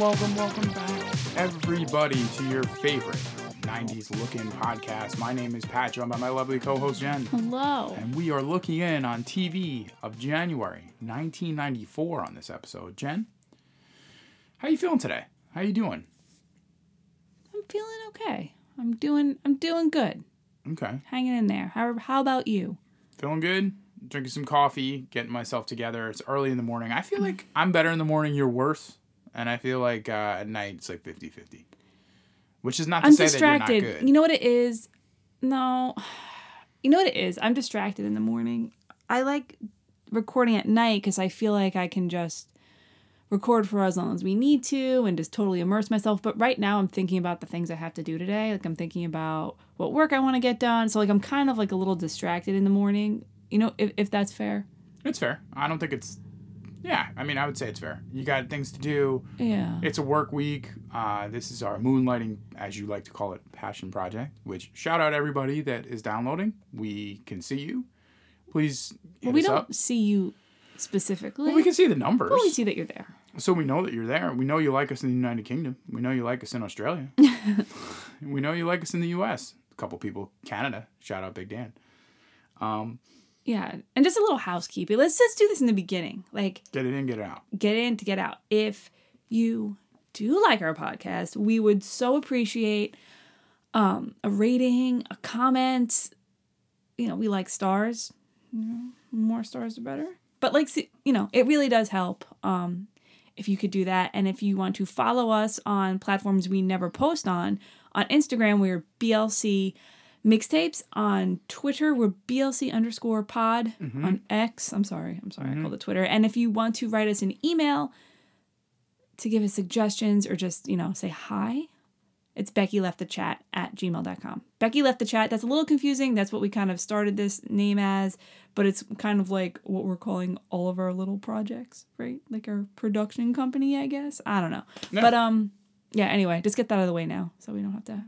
Welcome, welcome, back, everybody, to your favorite 90s looking podcast. My name is Pat, joined by my lovely co host Jen. Hello. And we are looking in on TV of January 1994 on this episode. Jen, how you feeling today? How you doing? I'm feeling okay. I'm doing I'm doing good. Okay. Hanging in there. How how about you? Feeling good? Drinking some coffee, getting myself together. It's early in the morning. I feel like I'm better in the morning, you're worse. And I feel like uh, at night it's like 50 50. Which is not to I'm say distracted. that you're not good. You know what it is? No. You know what it is? I'm distracted in the morning. I like recording at night cuz I feel like I can just record for as long as we need to and just totally immerse myself. But right now I'm thinking about the things I have to do today. Like I'm thinking about what work I want to get done. So like I'm kind of like a little distracted in the morning. You know, if, if that's fair. It's fair. I don't think it's. Yeah, I mean, I would say it's fair. You got things to do. Yeah. It's a work week. Uh, this is our moonlighting, as you like to call it, passion project. Which shout out everybody that is downloading. We can see you. Please Well, we don't up. see you specifically. Well, we can see the numbers, we see that you're there. so we know that you're there. We know you like us in the United Kingdom. We know you like us in Australia. we know you like us in the U.S. A couple people, Canada. Shout out Big Dan. Um, Yeah, and just a little housekeeping. Let's just do this in the beginning. Like, get it in, get it out. get in to get out. If you do like our podcast, we would so appreciate um, a rating, a comment. You know, we like stars. You know, more stars are better. But like, you know, it really does help. Um, if you could do that, and if you want to follow us on platforms we never post on, on Instagram we're BLC mixtapes. On Twitter we're BLC underscore pod. On X, I'm sorry, I'm sorry, I called it Twitter. And if you want to write us an email to give us suggestions or just you know say hi, it's Becky left the chat at gmail.com. Becky left the chat. That's a little confusing. That's what we kind of started this name as, but it's kind of like what we're calling all of our little projects, right? Like our production company, I guess. I don't know. Yeah. But um yeah, anyway, just get that out of the way now so we don't have to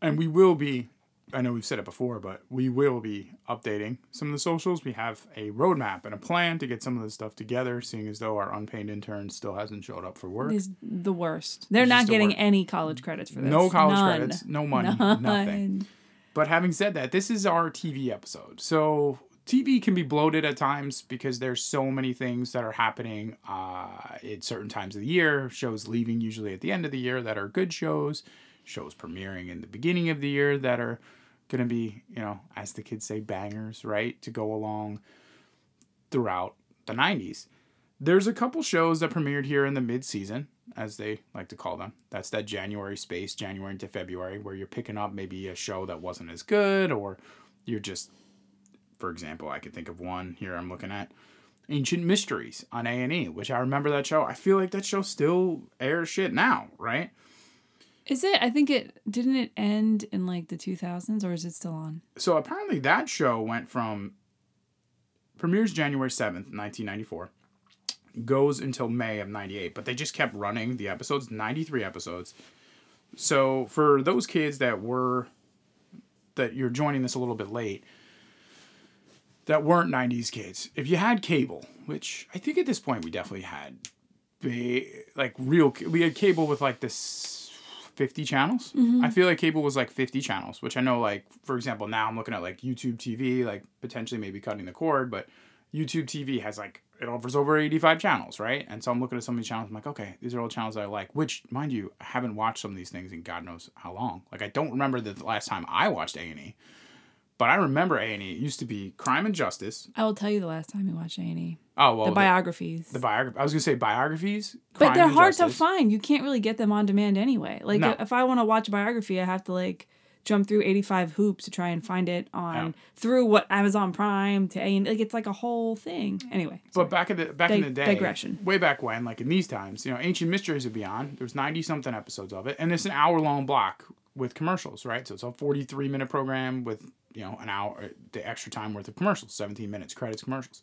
and we will be i know we've said it before but we will be updating some of the socials we have a roadmap and a plan to get some of this stuff together seeing as though our unpaid intern still hasn't showed up for work is the worst. They're It's not the getting any college credits for this. no college None. credits no money None. nothing but having said that this is our tv episode so tv can be bloated at times because there's so many things that are happening uh, at certain times of the year shows leaving usually at the end of the year that are good shows shows premiering in the beginning of the year that are going to be, you know, as the kids say, bangers, right? To go along throughout the 90s. There's a couple shows that premiered here in the mid season, as they like to call them. That's that January space, January into February, where you're picking up maybe a show that wasn't as good, or you're just, for example, I could think of one here I'm looking at. Ancient Mysteries on A&E, which I remember that show. I feel like that show still airs shit now, right? Is it? I think it didn't it end in like the 2000s or is it still on? so apparently that show went from premieres January 7th, 1994, goes until May of 98, but they just kept running the episodes, 93 episodes. So for those kids that were that you're joining this a little bit late that weren't 90s kids, if you had cable, which I think at this point we definitely had like real we had cable with like this 50 channels. Mm-hmm. I feel like cable was like 50 channels, which I know like for example now I'm looking at like YouTube TV, like potentially maybe cutting the cord, but YouTube TV has like it offers over 85 channels, right? And so I'm looking at some of these channels, I'm like, okay, these are all channels I like, which mind you, I haven't watched some of these things in God knows how long. Like I don't remember the last time I watched A&E. But I remember A&E. It used to be Crime and Justice. I will tell you the last time you watched A&E. Oh, well, the biographies. the biography. I was going to say biographies. but they're and hard to find. You can't really get them on demand anyway. Like No. if I want to watch a biography, I have to like jump through 85 hoops to try and find it on through what Amazon Prime to A like it's like a whole thing. Anyway, But back in the back in the day, digression. way back when, like in these times, you know, Ancient Mysteries would be on. There's ninety something episodes of it, and it's an hour long block with commercials, right? So it's a forty three minute program with you know an hour, the extra time worth of commercials, seventeen minutes credits commercials.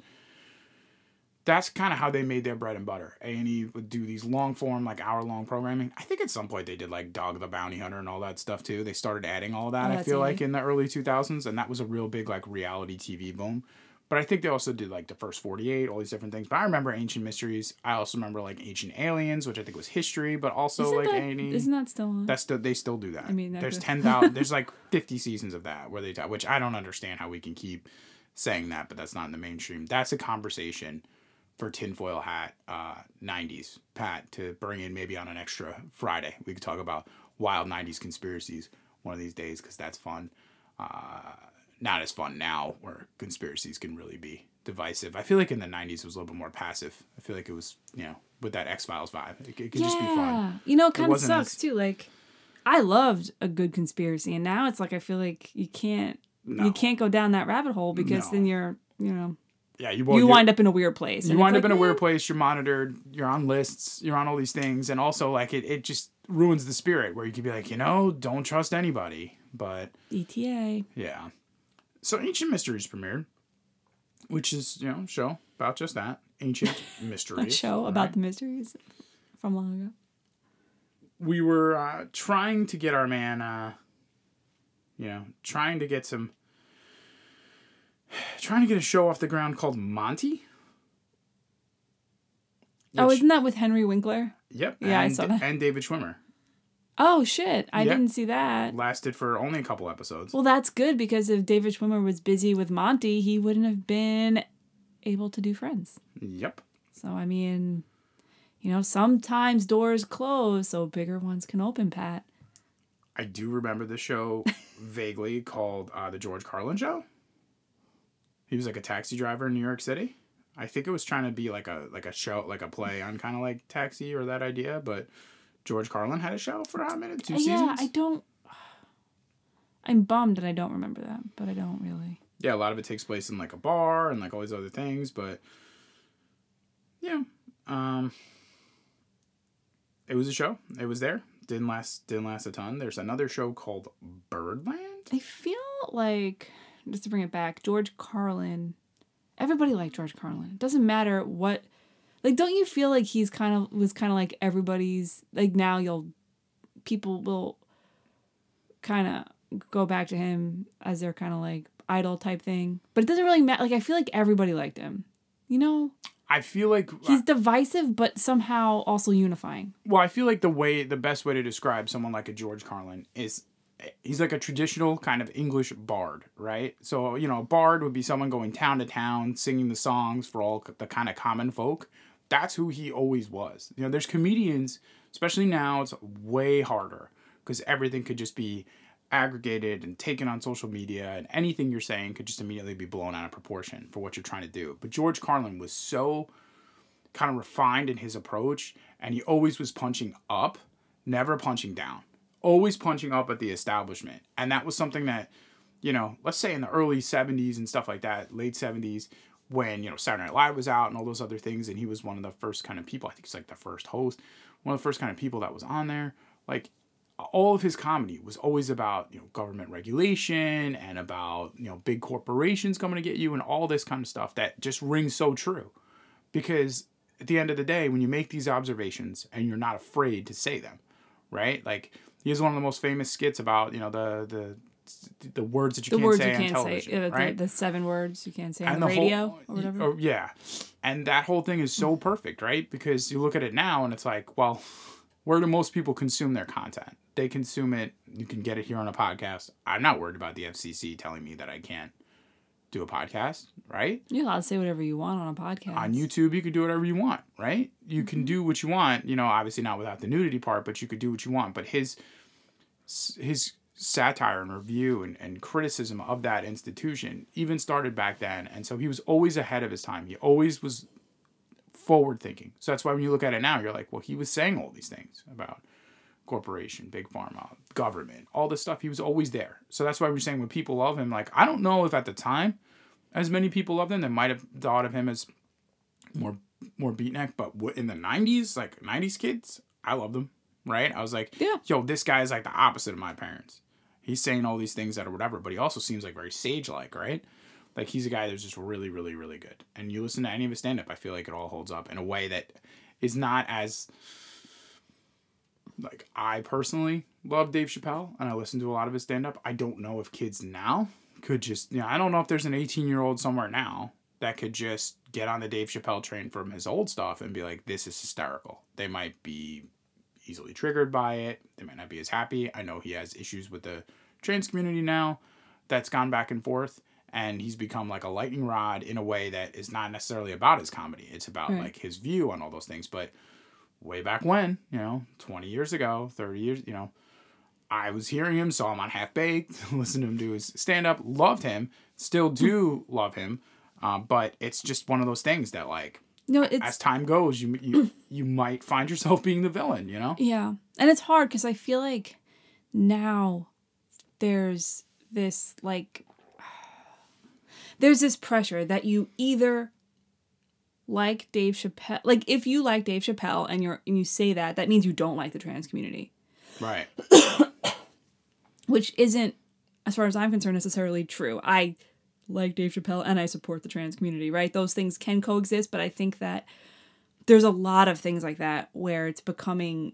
That's kind of how they made their bread and butter. A and E would do these long form, like hour long programming. I think at some point they did like Dog the Bounty Hunter and all that stuff too. They started adding all that. Oh, I feel easy. like in the early two thousands, and that was a real big like reality TV boom. But I think they also did like the first 48, all these different things. But I remember Ancient Mysteries. I also remember like Ancient Aliens, which I think was history, but also Isn't like that, any. isn't that still on? That's still they still do that. I mean, there's could- ten thousand. there's like fifty seasons of that where they talk, which I don't understand how we can keep saying that, but that's not in the mainstream. That's a conversation for tinfoil hat uh, '90s Pat to bring in maybe on an extra Friday. We could talk about wild '90s conspiracies one of these days because that's fun. Uh, not as fun now where conspiracies can really be divisive. I feel like in the '90s it was a little bit more passive. I feel like it was you know with that X Files vibe. It, it could just be fun. You know, it kind of sucks as- too. Like, I loved a good conspiracy, and now it's like I feel like you can't No. you can't go down that rabbit hole because No. then you're you know Yeah, you, well, you wind up in a weird place. you wind up like, in a eh, weird place you're monitored you're on lists you're on all these things and also like it, it just ruins the spirit where you could be like you know don't trust anybody but ETA. yeah so ancient mysteries premiered which is you know show about just that ancient A mysteries show about right? the mysteries from long ago. we were uh, trying to get our man uh you know trying to get some trying to get a show off the ground called monty oh, isn't that with Henry Winkler? Yep. Yeah, I saw that. And David Schwimmer. Oh shit! I Yeah. didn't see that. Lasted for only a couple episodes. Well, that's good because if David Schwimmer was busy with Monty, he wouldn't have been able to do Friends. Yep. So I mean, you know, sometimes doors close so bigger ones can open. Pat. I do remember the show vaguely called uh, The George Carlin Show. He was like a taxi driver in New York City. I think it was trying to be like a like a show like a play on kind of like Taxi or that idea, but George Carlin had a show for a hot minute, two yeah, seasons. I don't. I'm bummed that I don't remember that, but I don't really. yeah, a lot of it takes place in like a bar and like all these other things, but yeah, um, it was a show. It was there. Didn't last. Didn't last a ton. There's another show called Birdland. I feel like just to bring it back, George Carlin. Everybody liked George Carlin. It doesn't matter what. Like, don't you feel like he's kind of was kind of like everybody's like now you'll people will kind of go back to him as their kind of like idol type thing. But it doesn't really matter. Like I feel like everybody liked him. You know, I feel like uh, he's divisive but somehow also unifying. well, I feel like the way the best way to describe someone like a George Carlin is eh, he's like a traditional kind of English bard, right? So, you know, a bard would be someone going town to town singing the songs for all the kind of common folk. That's who he always was. You know, there's comedians, especially now, it's way harder because everything could just be aggregated and taken on social media and anything you're saying could just immediately be blown out of proportion for what you're trying to do. But George Carlin was so kind of refined in his approach and he always was punching up, never punching down. Always punching up at the establishment. And that was something that, you know, let's say in the early 70s and stuff like that, late 70s, when, you know, Saturday Night Live was out and all those other things, and he was one of the first kind of people, I think he's like the first host, one of the first kind of people that was on there. Like, all of his comedy was always about you know government regulation and about you know big corporations coming to get you and all this kind of stuff that just rings so true because at the end of the day when you make these observations and you're not afraid to say them right like he has one of the most famous skits about you know the the the words that you The can't words say you on can't television say, right the, the seven words you can't say on the, the radio whole, or whatever. oh, yeah, and that whole thing is so perfect, right? Because you look at it now, and it's like, well, where do most people consume their content? They consume it. You can get it here on a podcast. I'm not worried about the FCC telling me that I can't do a podcast, right? You're allowed to say whatever you want on a podcast. On YouTube, you could do whatever you want, right? You can mm-hmm. do what you want. You know, obviously not without the nudity part, but you could do what you want. But his his satire and review and, and criticism of that institution even started back then. And so he was always ahead of his time. He always was forward thinking. So that's why when you look at it now, you're like, well, he was saying all these things about corporation, big pharma, government, all this stuff. He was always there. So that's why we're saying when people love him, like, I don't know if at the time as many people loved him that might have thought of him as more more beatnik, but in the 90s, like 90s kids, I loved him, right? I was like, Yeah. yo, this guy is like the opposite of my parents. He's saying all these things that are whatever, but he also seems like very sage like, right? Like he's a guy that's just really, really, really good. And you listen to any of his stand up, I feel like it all holds up in a way that is not as like I personally love Dave Chappelle and I listen to a lot of his stand up. I don't know if kids now could just you know, I don't know if there's an 18 year old somewhere now that could just get on the Dave Chappelle train from his old stuff and be like, this is hysterical. They might be easily triggered by it. They might not be as happy. I know he has issues with the trans community now that's gone back and forth. And he's become like a lightning rod in a way that is not necessarily about his comedy. It's about Right. like his view on all those things. But way back when, you know, 20 years ago, 30 years, you know, I was hearing him, saw him on Half Baked, listened to him do his stand up, loved him, still do love him. Um, but it's just one of those things that, like, No, it's as time goes, you you you might find yourself being the villain. You know? Yeah. And it's hard because I feel like now there's this like there's this pressure that you either like Dave Chappelle like if you like Dave Chappelle and you're and you say that, that means you don't like the trans community. Right. Which isn't, as far as I'm concerned, necessarily true. I like Dave Chappelle and I support the trans community, right? Those things can coexist, but I think that there's a lot of things like that where it's becoming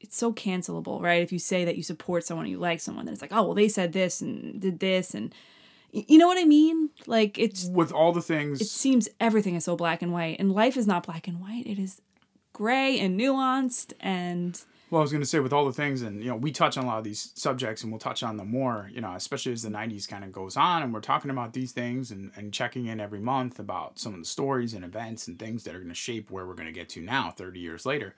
it's so cancelable, right? If you say that you support someone, you like someone, then it's like, oh well, they said this and did this, and you know what I mean? Like it's With all the things, it seems everything is so black and white, and life is not black and white. It is gray and nuanced, and well, I was gonna say with all the things, and you know, we touch on a lot of these subjects, and we'll touch on them more. You know, especially as the '90s kind of goes on, and we're talking about these things, and and checking in every month about some of the stories and events and things that are gonna shape where we're gonna get to now, 30 years later.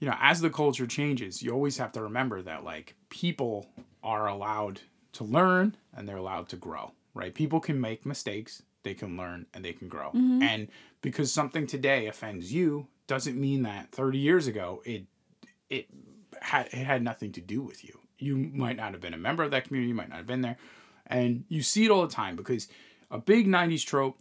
You know, as the culture changes, you always have to remember that like people are allowed to learn and they're allowed to grow, right? People can make mistakes, they can learn, and they can grow. Mm-hmm. And because something today offends you, doesn't mean that 30 years ago it it had it had nothing to do with you. You might not have been a member of that community, you might not have been there. And you see it all the time because a big 90s trope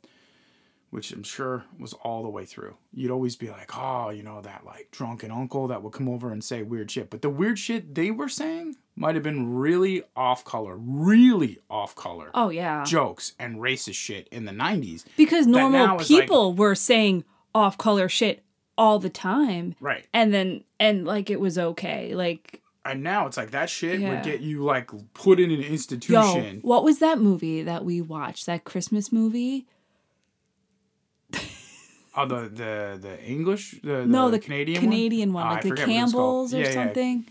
which I'm sure was all the way through. You'd always be like, "Oh, you know that like drunken uncle that would come over and say weird shit." But the weird shit they were saying might have been really off color, really off color oh yeah, jokes and racist shit in the 90s. because normal is like- people were saying off color shit all the time, Right. and then and like it was okay, like. And now it's like that shit Yeah. would get you like put in an Yo, institution. what was that movie that we watched? That Christmas movie? Oh, the the the English, the, no, the, the Canadian Canadian one, oh, I like the forget what it's called. Campbells or Yeah, yeah. something.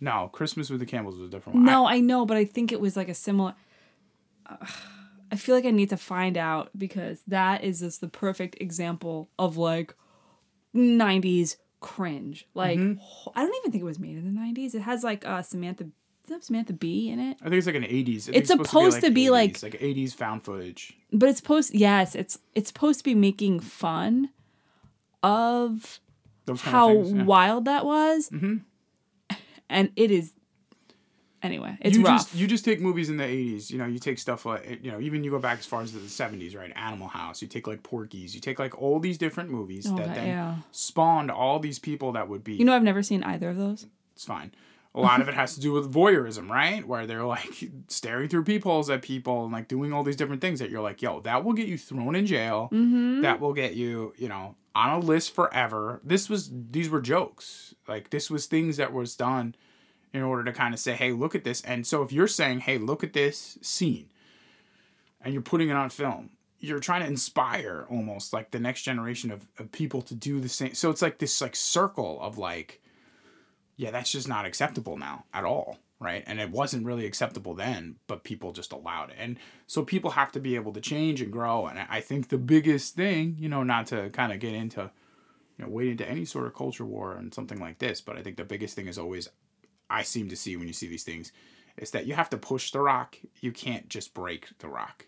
No, Christmas with the Campbells was a different one. No, I know, but I think it was like a similar. Ugh, I feel like I need to find out because that is just the perfect example of like '90s cringe. Like Mm-hmm. I don't even think it was made in the '90s. It has like uh, Samantha, does it have Samantha Bee in it? I think it's like an '80s. I think It's supposed to be 80s, like- like '80s found footage. But it's supposed yes, it's it's supposed to be making fun of how things. yeah. wild that was, and it is. Anyway, it's you rough. just you just take movies in the 80s you know you take stuff like you know even you go back as far as the 70s right animal house you take like porky's you take like all these different movies Oh, that that- then yeah. spawned all these people that would be you know, I've never seen either of those. it's fine a lot of it has to do with voyeurism right where they're like staring through peepholes at people and like doing all these different things that you're like yo that will get you thrown in jail Mm-hmm. that will get you you know on a list forever this was these were jokes like this was things that was done in order to kind of say hey look at this. And so if you're saying hey look at this scene and you're putting it on film you're trying to inspire almost like the next generation of, of people to do the same so it's like this like circle of like yeah that's just not acceptable now at all right? And it wasn't really acceptable then but people just allowed it. And so people have to be able to change and grow and i think the biggest thing you know not to kind of get into you know wade into any sort of culture war and something like this but i think the biggest thing is always i seem to see when you see these things is that you have to push the rock. You can't just break the rock.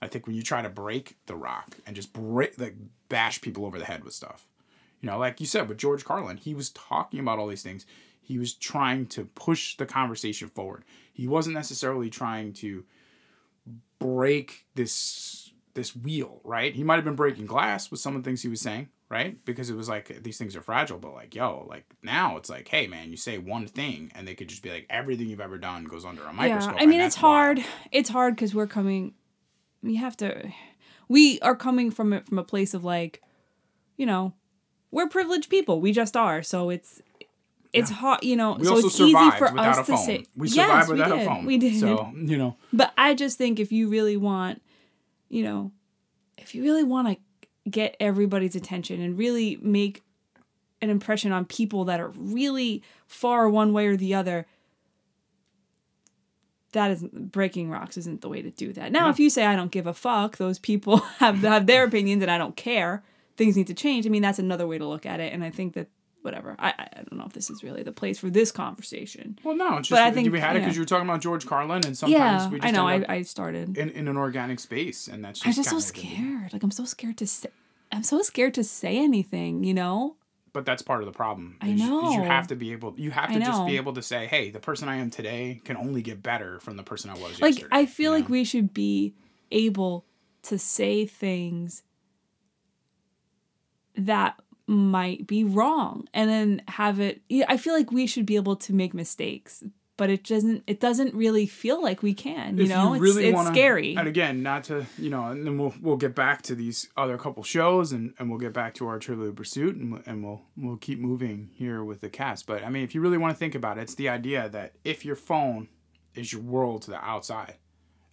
I think when you try to break the rock and just break like bash people over the head with stuff you know like you said with george carlin he was talking about all these things. He was trying to push the conversation forward. He wasn't necessarily trying to break this this wheel right? He might have been breaking glass with some of the things he was saying right because it was like these things are fragile but like yo like now it's like hey man you say one thing and they could just be like everything you've ever done goes under a microscope Yeah, I mean it's that's wild. hard. It's hard because we're coming. We have to. We are coming from it from a place of like, you know, we're privileged people. We just are. So it's it's hard. You know, we so also it's easy for without us a to phone say. we Yes, survived we without did. a phone We did. so you know But I just think if you really want you know, if you really want to get everybody's attention and really make an impression on people that are really far one way or the other, That isn't breaking rocks isn't the way to do that. Now, No. if you say I don't give a fuck, those people have have their opinions and I don't care. Things need to change. I mean, that's another way to look at it, and I think that whatever. I I don't know if this is really the place for this conversation. Well, no, it's But I think- we had it because yeah. you were talking about George Carlin, and sometimes yeah, we just I know. I, I started. in, in an organic space, and that's just I'm just so kind of the- scared. Like I'm so scared to say. I'm so scared to say anything. You know. But that's part of the problem. I know. you have to be able. You have to just be able to say, "Hey, the person I am today can only get better from the person I was like yesterday." I feel you like know? we should be able to say things that might be wrong and then have it I feel like we should be able to make mistakes but it doesn't it doesn't really feel like we can you If know it's, it's wanna- scary And again, not to you know, and then we'll we'll get back to these other couple shows, and, and we'll get back to our Trivial Pursuit, and, and we'll we'll keep moving here with the cast. But I mean, if you really want to think about it, it's the idea that if your phone is your world to the outside,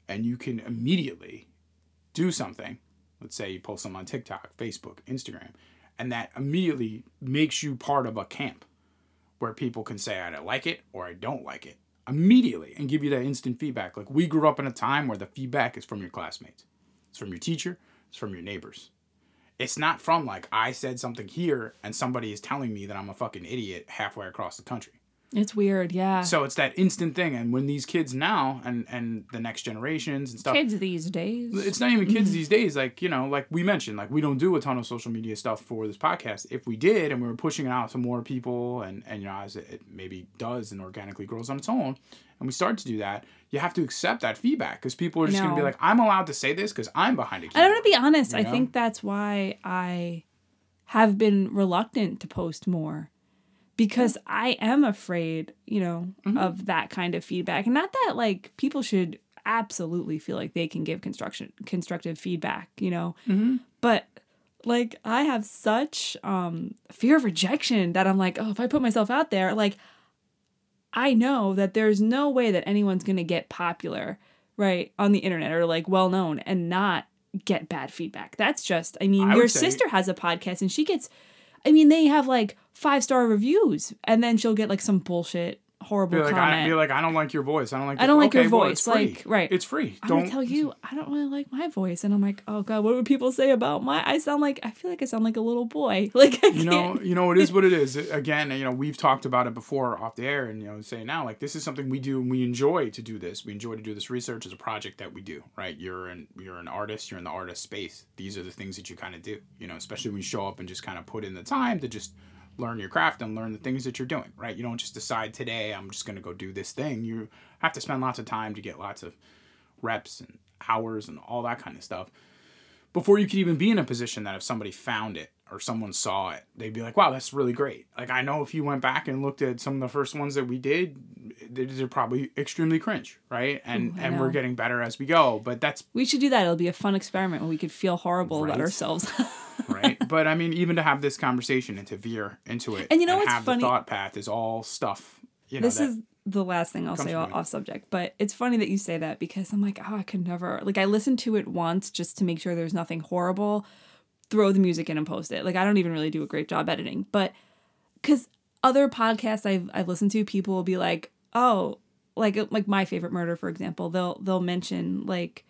and you can immediately do something, let's say you post something on TikTok, Facebook, Instagram, and that immediately makes you part of a camp where people can say I don't like it or I don't like it immediately and give you that instant feedback. Like we grew up in a time where the feedback is from your classmates. It's from your teacher, it's from your neighbors. It's not from like I said something here and somebody is telling me that I'm a fucking idiot halfway across the country. It's weird yeah. So it's that instant thing and when these kids now and and the next generations and stuff kids these days. It's not even kids mm-hmm. these days like you know like we mentioned like we don't do a ton of social media stuff for this podcast. If we did and we were pushing it out to more people and and you know as it, it maybe does and organically grows on its own and we start to do that you have to accept that feedback because people are just going to be like i'm allowed to say this because i'm behind a And I'm keyboard gonna be honest. I you know? think that's why I have been reluctant to post more because I am afraid, you know, Mm-hmm. of that kind of feedback. And not that like people should absolutely feel like they can give construction constructive feedback, you know, Mm-hmm. but like I have such um fear of rejection that I'm like, oh, if I put myself out there, like I know that there's no way that anyone's going to get popular, right, on the internet or like well known and not get bad feedback. That's just, I mean, I your sister has a podcast and she gets, I mean, they have like five star reviews and then she'll get like some bullshit, horrible be like, comment. I, be like, I don't like your voice. I don't like. I don't like your okay, well, it's voice, free. like, right. It's free. I'm don't gonna tell you, I don't really like my voice, and I'm like, oh god, what would people say about my? I sound like I feel like I sound like a little boy. Like I you know, you know, it is what it is. Again, you know, we've talked about it before off the air, and you know, say now, like this is something we do, and we enjoy to do this. We enjoy to do this research as a project that we do. Right? You're an you're an artist. You're in the artist space. These are the things that you kind of do. You know, especially when you show up and just kind of put in the time to just learn your craft and learn the things that you're doing. Right? You don't just decide today I'm just going to go do this thing. You have to spend lots of time to get lots of reps and hours and all that kind of stuff before you could even be in a position that if somebody found it or someone saw it, they'd be like, wow, that's really great. Like, I know if you went back and looked at some of the first ones that we did, they- they're probably extremely cringe, right? And Ooh, and we're getting better as we go. But that's We should do that. It'll be a fun experiment where we could feel horrible about ourselves. right. but I mean, even to have this conversation and to veer into it And you know what's have funny? the thought path is all stuff. You know, this is the last thing I'll say off, off subject, but it's funny that you say that because I'm like, oh, I could never. Like, I listened to it once just to make sure there's nothing horrible, throw the music in and post it. Like, I don't even really do a great job editing, but because other podcasts I've I've listened to, people will be like, oh, like like my favorite murder, for example, they'll they'll mention like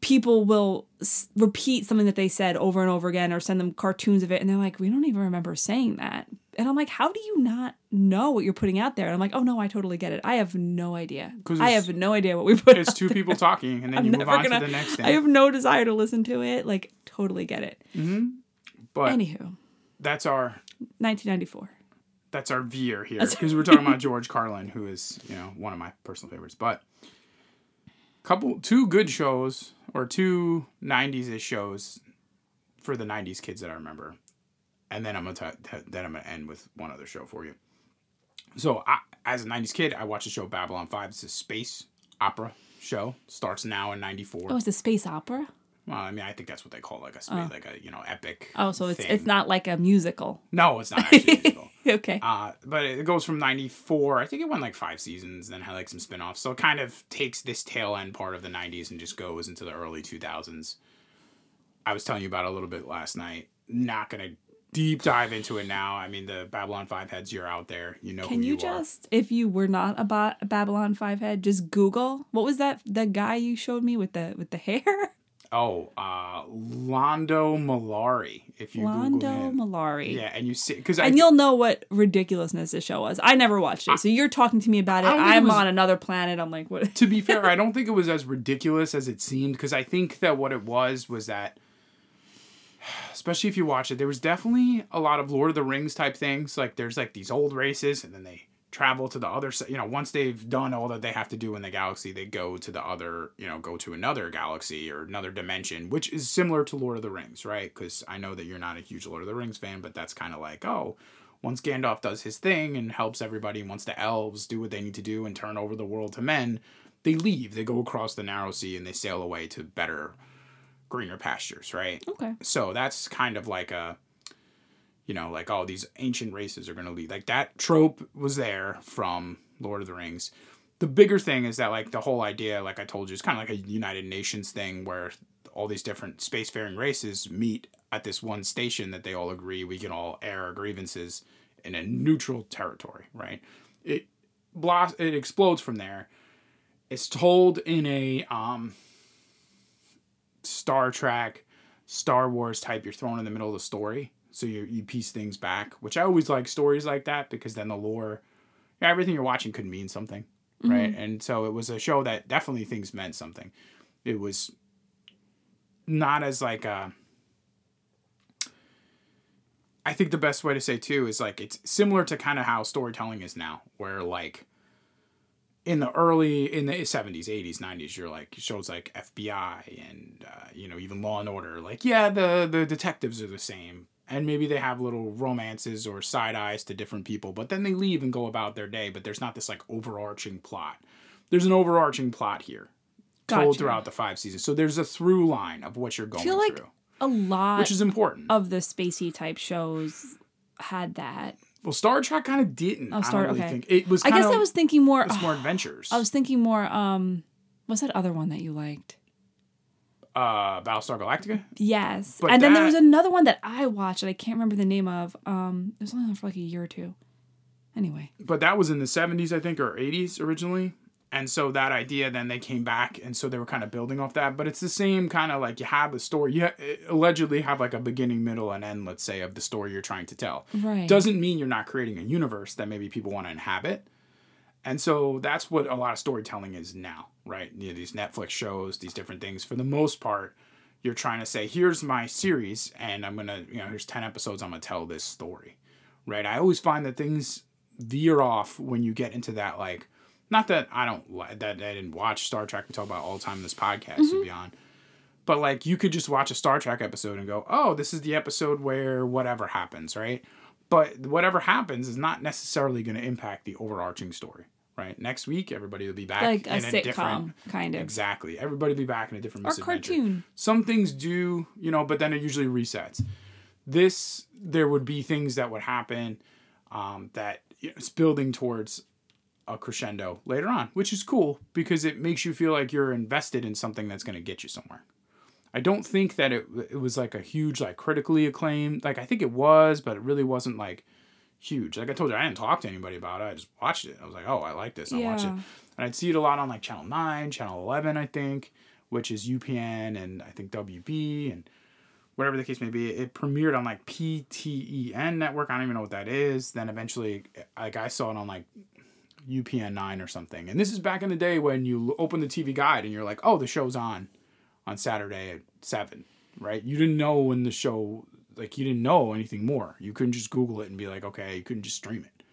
people will s- repeat something that they said over and over again or send them cartoons of it and they're like we don't even remember saying that and i'm like how do you not know what you're putting out there? And i'm like oh no i totally get it. I have no idea. I have no idea what we put it's two there. people talking, and then I'm you move on gonna- to the next thing. i have no desire to listen to it. Like totally get it. Mm-hmm. But anywho. that's our 1994 that's our veer here because we're talking about George Carlin, who is you know one of my personal favorites. But couple two good shows or two '90s ish shows for the '90s kids that I remember, and then I'm gonna t- t- then I'm gonna end with one other show for you. So I, as a '90s kid, I watched the show Babylon Five. It's a space opera show. Starts now in '94. oh it's a space opera Well, I mean, I think that's what they call like a spa- like a you know epic. Oh, so it's thing. it's not like a musical. No, it's not actually a musical. Okay. Uh, but it goes from 94, I think it went like five seasons, then had like some spin offs. So it kind of takes this tail end part of the 90s and just goes into the early 2000s. I was telling you about a little bit last night. Not going to deep dive into it now. I mean, the Babylon 5 heads, you're out there. You know Can who you you, just, if you were not a, ba- a Babylon Five head, just Google what was that? The guy you showed me with the with the hair. Oh, uh, Londo Mollari. If you Londo. Mollari. Yeah, and you see, because I And you'll know what ridiculousness this show was. I never watched it, so you're talking to me about it. I think it I'm was- on another planet. I'm like, what? to be fair, I don't think it was as ridiculous as it seemed because I think that what it was was that, especially if you watch it, there was definitely a lot of Lord of the Rings type things. Like there's like these old races, and then they travel to the other side. You know, once they've done all that they have to do in the galaxy, they go to the other. You know, go to another galaxy or another dimension, which is similar to Lord of the Rings, right? Because I know that you're not a huge Lord of the Rings fan, but that's kind of like oh. Once Gandalf does his thing and helps everybody, and once the elves do what they need to do and turn over the world to men, they leave. They go across the narrow sea and they sail away to better, greener pastures, right? Okay. So that's kind of like a, you know, like oh, these ancient races are gonna leave. Like that trope was there from Lord of the Rings. The bigger thing is that like the whole idea, like I told you, is kind of like a United Nations thing where all these different spacefaring races meet at this one station that they all agree we can all air our grievances in a neutral territory, right? It blos- it explodes from there. It's told in a um Star Trek, Star Wars type. You're thrown in the middle of the story, so you you piece things back. Which I always like stories like that because then the lore, yeah, everything you're watching could mean something, mm-hmm. right? And so it was a show that definitely things meant something. It was not as like a. I think the best way to say too is like it's similar to kind of how storytelling is now, where like in the early in the 70s 80s 90s you're like shows like fbi and uh, you know even law and order like yeah the the detectives are the same. And maybe they have little romances or side eyes to different people but then they leave and go about their day but there's not this like overarching plot. There's an overarching plot here told throughout the five seasons. So there's a through line of what you're going feel like through a lot which is important. of the spacey type shows had that. Well star trek kind of didn't Oh, i Star- don't really okay. think it was I guess I was thinking more. it's more adventures I was thinking more. Um, what's that other one that you liked? uh battlestar galactica Yes, But and then there was another one that I watched that I can't remember the name of. Um, it was only on for like a year or two. Anyway, but that was in the 70s i think or 80s originally and so that idea then they came back and so they were kind of building off that. But it's the same kind of like you have a story you allegedly have like a beginning middle and end let's say of the story you're trying to tell. Right? doesn't mean you're not creating a universe that maybe people want to inhabit. And so that's what a lot of storytelling is now right? You know, these netflix shows these different things. For the most part you're trying to say here's my series and i'm gonna you know here's 10 episodes i'm gonna tell this story. Right? I always find that things veer off when you get into that like not that i don't that i didn't watch star trek we talk about all the time in this podcast to be on but like you could just watch a star trek episode and go oh this is the episode where whatever happens right? But whatever happens is not necessarily going to impact the overarching story right? Next week everybody will be back like a in sitcom different kind of. Exactly. Everybody will be back in a different or cartoon. some things do you know but then it usually resets. This there would be things that would happen um, that it's building towards a crescendo later on which is cool because it makes you feel like you're invested in something that's going to get you somewhere. I don't think that it, it was like a huge like critically acclaimed like i think it was but it really wasn't like huge. Like i told you i didn't talk to anybody about it. I just watched it. I was like oh i like this. I watch it. And i'd see it a lot on like channel 9 channel 11 i think which is upn and i think wb and whatever the case may be. It premiered on like pten network. I don't even know what that is. Then eventually like i saw it on like upn 9 or something. And this is back in the day when you open the tv guide and you're like oh the show's on on saturday at 7 right? You didn't know when the show like you didn't know anything more. You couldn't just google it and be like okay you couldn't just stream it.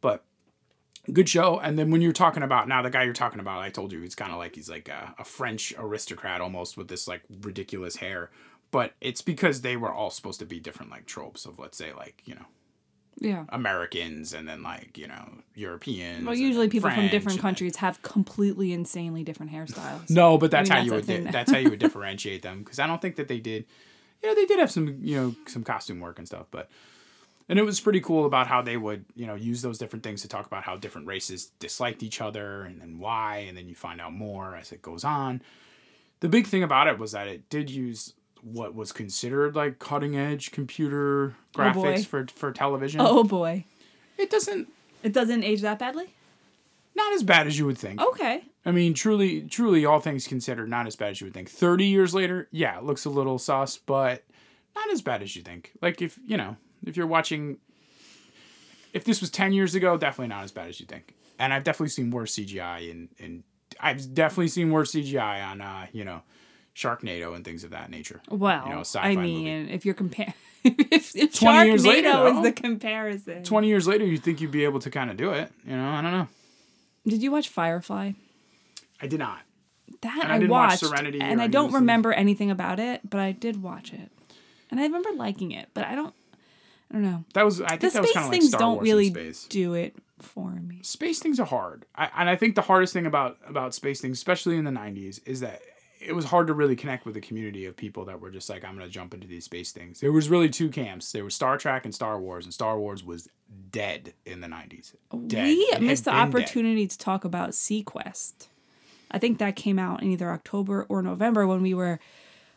But good show. And then when you're talking about now the guy you're talking about i told you he's kind of like he's like a, a french aristocrat almost with this like ridiculous hair. But it's because they were all supposed to be different like tropes of let's say like you know Yeah. Americans and then like you know Europeans. Well, usually people from different and- countries have completely insanely different hairstyles. No, but that's mean, how that's you would. Di- that's how you would differentiate them because I don't think that they did. You know, they did have some you know some costume work and stuff, but and it was pretty cool about how they would you know use those different things to talk about how different races disliked each other and then why, and then you find out more as it goes on. The big thing about it was that it did use what was considered like cutting edge computer Oh, graphics for for television. Oh boy. It doesn't It doesn't age that badly? not as bad as you would think. Okay. I mean, truly, truly, all things considered, not as bad as you would think. Thirty years later, yeah, it looks a little sus, but not as bad as you think. Like if you know, if you're watching, if this was ten years ago, definitely not as bad as you think. And I've definitely seen worse CGI, and and I've definitely seen worse CGI on, uh, you know, Sharknado and things of that nature. Well, You know, I mean, if you're comparing, if, if 20 years later, Sharknado is the comparison. Twenty years later, you'd think you'd be able to kind of do it. You know, I don't know. Did you watch Firefly? I did not. That And I I, didn't watch watched, Serenity and I don't things. remember anything about it, but I did watch it, and I remember liking it. But I don't, I don't know. That was. I The think that was space kind of like things Star don't Wars really do it for me. space things are hard I, and i think the hardest thing about about space things especially in the 90s is that it was hard to really connect with the community of people that were just like i'm gonna jump into these space things there was really two camps there was star trek and star wars and star wars was dead in the 90s. We missed the been dead. opportunity to talk about Seaquest. I think that came out in either October or November when we were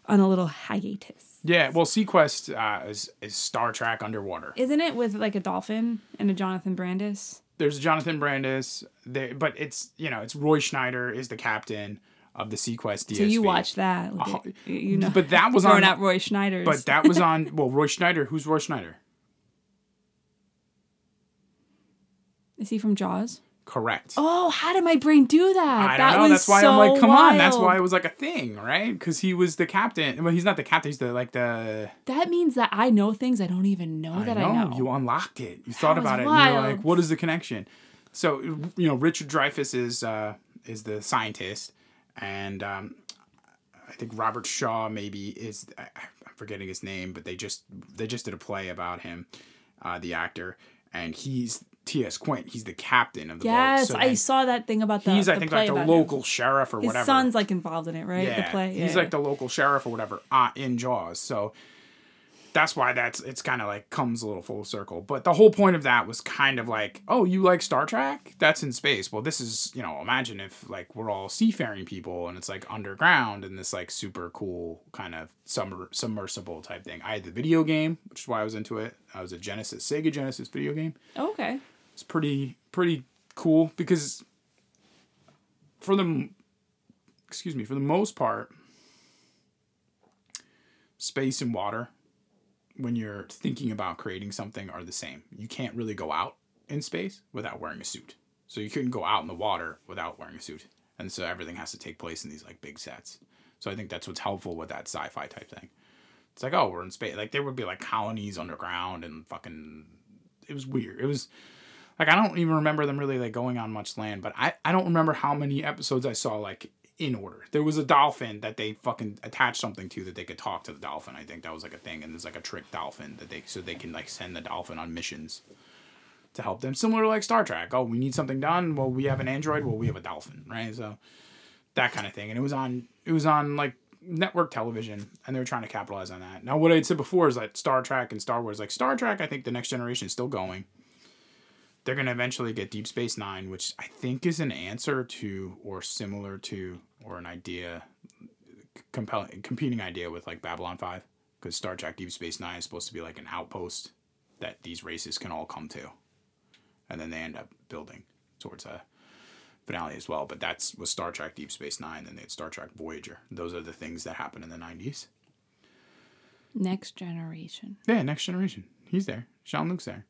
on a little hiatus. yeah well seaquest uh, is, is star trek underwater Isn't it with like a dolphin and a Jonathan Brandis? there's jonathan brandis there but it's you know it's roy schneider is the captain of the seaquest DSV. So you watched that. Uh, you know, but that was throwing on out Roy Schneider's. but that was on well roy schneider who's roy schneider Is he from Jaws? correct Oh, how did my brain do that? I don't know. That's why so I'm like, come on. That's why it was like a thing, right? Because he was the captain. Well, he's not the captain. He's the like the. That means that I know things I don't even know that I know. You unlocked it. You thought was about it. And you're like, what is the connection? So you know, Richard Dreyfuss is uh, is the scientist, and um, I think Robert Shaw maybe is. I'm forgetting his name, but they just they just did a play about him, uh, the actor, and he's T.S. Quint. He's the captain of the boat. yes, So I saw that thing about the. He's the I think like the about him. local sheriff or His whatever. son's like involved in it, right? Yeah, the play. he's yeah. like the local sheriff or whatever uh, in Jaws. So that's why that's it's kind of like comes a little full circle. But the whole point of that was kind of like, oh, you like Star Trek? That's in space. Well, this is you know, imagine if like we're all seafaring people and it's like underground and this like super cool kind of submer- submersible type thing. I had the video game, which is why I was into it. I was a Genesis Sega Genesis video game oh, okay. it's pretty pretty cool because for the excuse me for the most part space and water when you're thinking about creating something are the same. You can't really go out in space without wearing a suit. So you couldn't go out in the water without wearing a suit. And so everything has to take place in these like big sets. So i think that's what's helpful with that sci-fi type thing. It's like oh we're in space. Like there would be like colonies underground and fucking it was weird. It was like I don't even remember them really like going on much land, but I, I don't remember how many episodes I saw like in order. There was a dolphin that they fucking attached something to that they could talk to the dolphin. I think that was like a thing, and there's like a trick dolphin that they so they can like send the dolphin on missions to help them. Similar to like Star Trek. Oh, we need something done. Well, we have an android. Well, we have a dolphin, right? So that kind of thing. And it was on it was on like network television and they were trying to capitalize on that. Now what I said before is that Star Trek and Star Wars, like Star Trek, I think the next generation is still going they're going to eventually get Deep Space Nine, which I think is an answer to or similar to or an idea, compelling, competing idea with like Babylon 5. Because Star Trek Deep Space Nine is supposed to be like an outpost that these races can all come to. And then they end up building towards a finale as well. But that's was Star Trek Deep Space Nine, and they had Star Trek Voyager. Those are the things that happen in the 90s. Next generation. Yeah, Next Generation. He's there. Jean-Luc's there.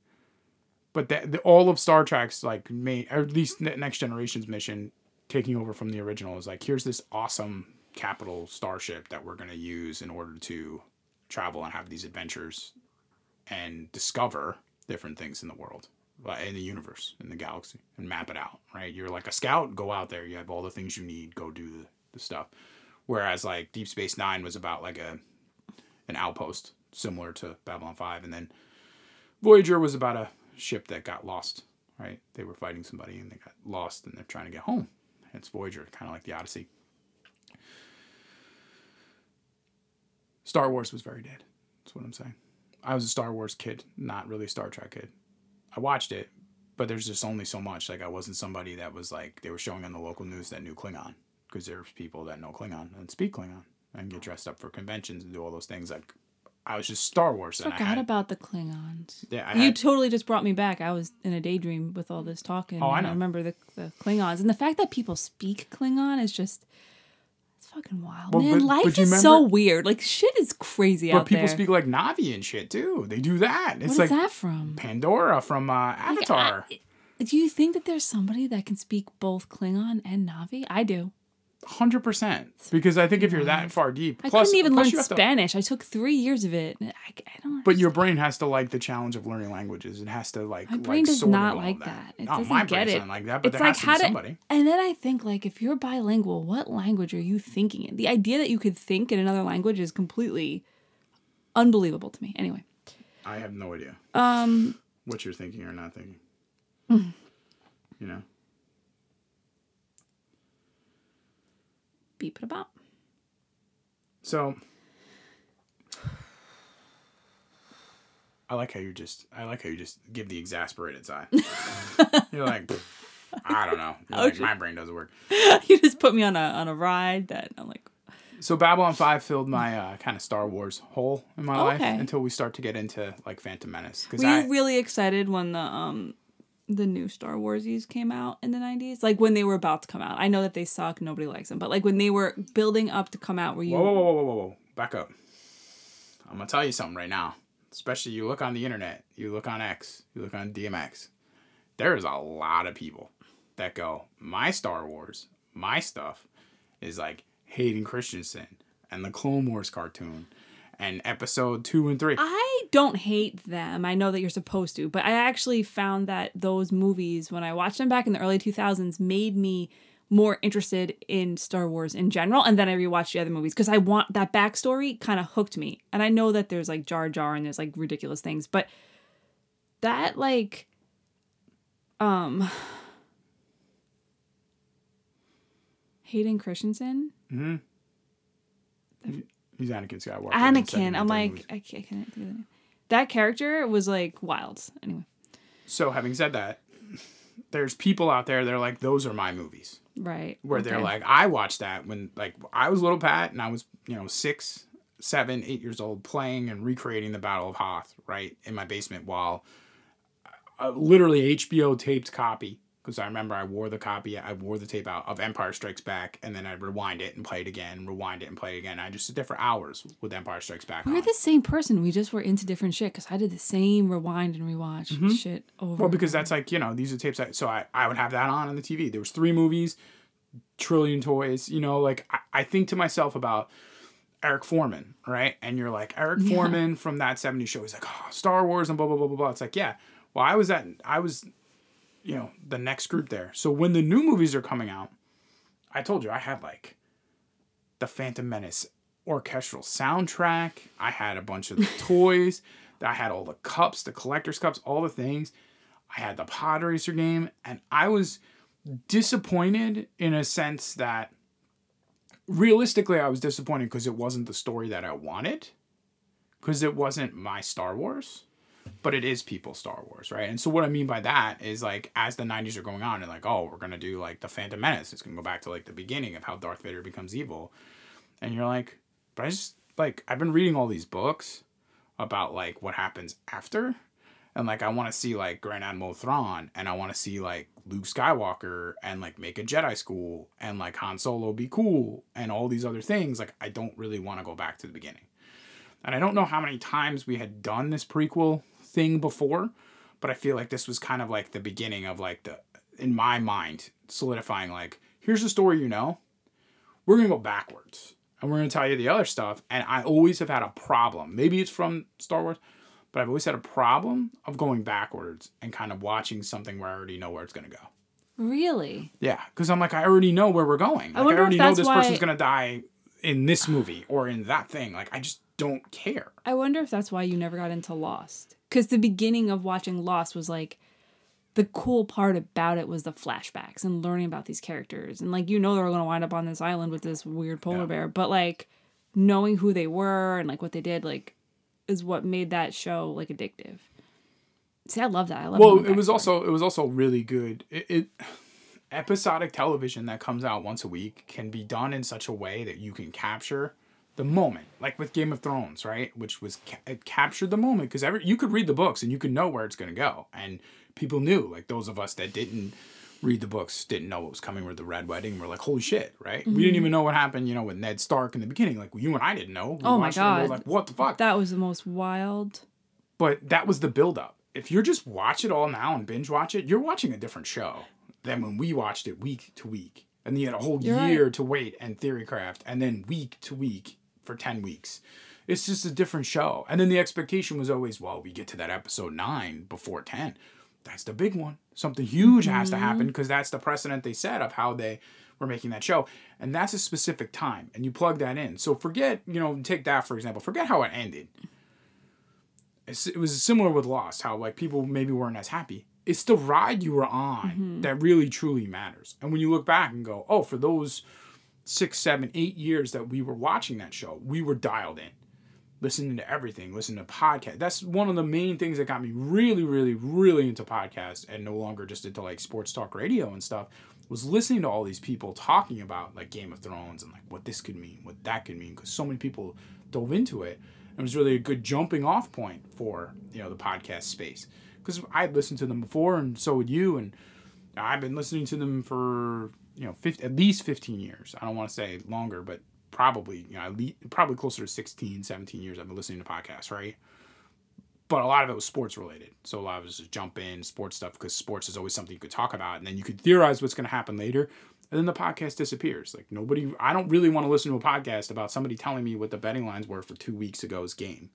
But that the, all of Star Trek's like main, or at least Next Generation's mission, taking over from the original, is like here's this awesome capital starship that we're gonna use in order to travel and have these adventures and discover different things in the world, uh, in the universe, in the galaxy, and map it out. Right? You're like a scout. Go out there. You have all the things you need. Go do the, the stuff. Whereas like Deep Space Nine was about like a an outpost similar to Babylon 5 and then Voyager was about a ship that got lost. Right, they were fighting somebody and they got lost, and they're trying to get home. It's Voyager, kind of like the Odyssey. Star Wars was very dead. That's what I'm saying. I was a Star Wars kid, not really a Star Trek kid. I watched it, but there's just only so much. Like I wasn't somebody that was like they were showing on the local news that knew Klingon because there's people that know Klingon and speak Klingon and get dressed up for conventions and do all those things. Like I was just Star Wars. and I Forgot had- about the Klingons. Yeah, I you totally just brought me back. I was in a daydream with all this talking. Oh, I know. I remember the, the Klingons. And the fact that people speak Klingon is just, it's fucking wild. Well, Man, but- life but is so weird. Like, shit is crazy but out people speak like Na'vi and shit too. They do that. It's What is like that from? Pandora from uh, Like, Avatar. I- do you think that there's somebody that can speak both Klingon and Na'vi? I do. Hundred percent. Because I think if you're that far deep, I plus, couldn't even learn have to- Spanish. I took three years of it. I, I don't. But your brain has to like the challenge of learning languages. It has to like. My brain like, does not like that. that. It no, doesn't my get brain it. doesn't like that. But it's like has to how be to, somebody. and then I think like if you're bilingual, what language are you thinking in? The idea that you could think in another language is completely unbelievable to me. Anyway, I have no idea um, what you're thinking or not thinking. you know. Beep it about. So I like how you just I like how you just give the exasperated side. You're like I don't know. Like, my brain doesn't work. you just put me on a on a ride that I'm like, So Babylon 5 filled my uh, kind of Star Wars hole in my life until we start to get into like Phantom Menace cuz were I you really excited when the um the new Star Warsies came out in the 90s? Like when they were about to come out. I know that they suck, nobody likes them, but like when they were building up to come out, were you Whoa, whoa, whoa, whoa, whoa, whoa. Back up. I'm going to tell you something right now. Especially you look on the internet, you look on X, you look on DMX. There is a lot of people that go, my Star Wars, my stuff is like Hayden Christensen and the Clone Wars cartoon and episode two and three. I don't hate them. I know that you're supposed to, but I actually found that those movies, when I watched them back in the early 2000s, made me more interested in Star Wars in general. And then I rewatched the other movies because I want that backstory kind of hooked me. And I know that there's like Jar Jar and there's like ridiculous things, but that like, um, Hayden Christensen, He's Anakin Skywalker. in Anakin. I'm like. I can't, I can't think of the name. That character was like wild. Anyway. So having said that, there's people out there that are like, those are my movies. Right. where they're like, I watched that when like I was little Pat and I was you know six, seven, eight years old playing and recreating the Battle of Hoth right in my basement while uh, literally HBO taped copy because I remember I wore the copy I wore the tape out of Empire Strikes Back and then I'd rewind it and play it again, rewind it and play it again. I just sit there for hours with Empire Strikes Back. We're on. the same person. We just were into different shit because I did the same rewind and rewatch shit over. Mm-hmm. Well, because that's like you know these are tapes. That, so I I would have that on on the TV. There was three movies, trillion toys. You know, like I, I think to myself about Eric Forman, right? And you're like Eric Forman from that '70s show. He's like, oh, Star Wars and blah blah blah blah blah. It's like, yeah. Well, I was at I was, you know, the next group there. So when the new movies are coming out, I told you I had like the Phantom Menace orchestral soundtrack. I had a bunch of the toys. I had all the cups, the collector's cups, all the things. I had the pod racer game, and I was disappointed in a sense that realistically I was disappointed because it wasn't the story that I wanted. Because it wasn't my Star Wars. But it is people Star Wars, right? And so what I mean by that is like as the 90s are going on and like, oh, we're gonna do like the Phantom Menace. It's gonna go back to like the beginning of how Darth Vader becomes evil. And you're like, but I just like I've been reading all these books about like what happens after. And like I want to see like Grand Admiral Thrawn and I want to see like Luke Skywalker and like make a Jedi school and like Han Solo be cool and all these other things. Like I don't really want to go back to the beginning. And I don't know how many times we had done this prequel thing before, but I feel like this was kind of like the beginning of like the in my mind solidifying like here's the story you know. We're going to go backwards and we're going to tell you the other stuff and I always have had a problem. Maybe it's from Star Wars, but I've always had a problem of going backwards and kind of watching something where I already know where it's going to go. really. Yeah, because I'm like, I already know where we're going. Like, I, wonder if already know that's this why- person's gonna die in this movie or in that thing. Like, I just don't care. I wonder if that's why you never got into Lost because the beginning of watching Lost was like the cool part about it was the flashbacks and learning about these characters. And like you know they're going to wind up on this island with this weird polar Yeah. bear but like knowing who they were and like what they did like is what made that show like addictive. See i love that. I love well it was also it was also really good. It, it episodic television that comes out once a week can be done in such a way that you can capture the moment like with game of thrones right which was ca- it captured the moment because every you could read the books and you could know where it's going to go and people knew like those of us that didn't read the books didn't know what was coming with the red wedding we're like holy shit right we Mm-hmm. didn't even know what happened you know with ned stark in the beginning like you and i didn't know we Oh my it and we were God. like what the fuck that was the most wild but that was the buildup. If you're just watch it all now and binge watch it, you're watching a different show than when we watched it week to week. And then you had a whole You're year right. to wait and Theorycraft, and then week to week for 10 weeks. It's just a different show. And then the expectation was always, well, we get to that episode nine before 10. That's the big one. Something huge has to happen mm-hmm. because that's the precedent they set of how they were making that show. And that's a specific time. And you plug that in. So forget, you know, take that for example. Forget how it ended it's- it was similar with Lost, how like people maybe weren't as happy. It's the ride you were on mm-hmm. that really truly matters. And when you look back and go, oh, for those six, seven, eight years that we were watching that show, we were dialed in, listening to everything, listening to podcasts. That's one of the main things that got me really, really, really into podcasts and no longer just into like sports talk radio and stuff. Was listening to all these people talking about like Game of Thrones and like what this could mean, what that could mean, because so many people dove into it. It was really a good jumping off point for you know the podcast space because I'd listened to them before and so would you and I've been listening to them for you know 50, at least 15 years. I don't want to say longer, but probably you know at least, probably closer to 16, 17 years I've been listening to podcasts, right? But a lot of it was sports related. So a lot of it was just jump in sports stuff because sports is always something you could talk about and then you could theorize what's going to happen later. And then the podcast disappears. Like nobody, I don't really want to listen to a podcast about somebody telling me what the betting lines were for two weeks ago's game.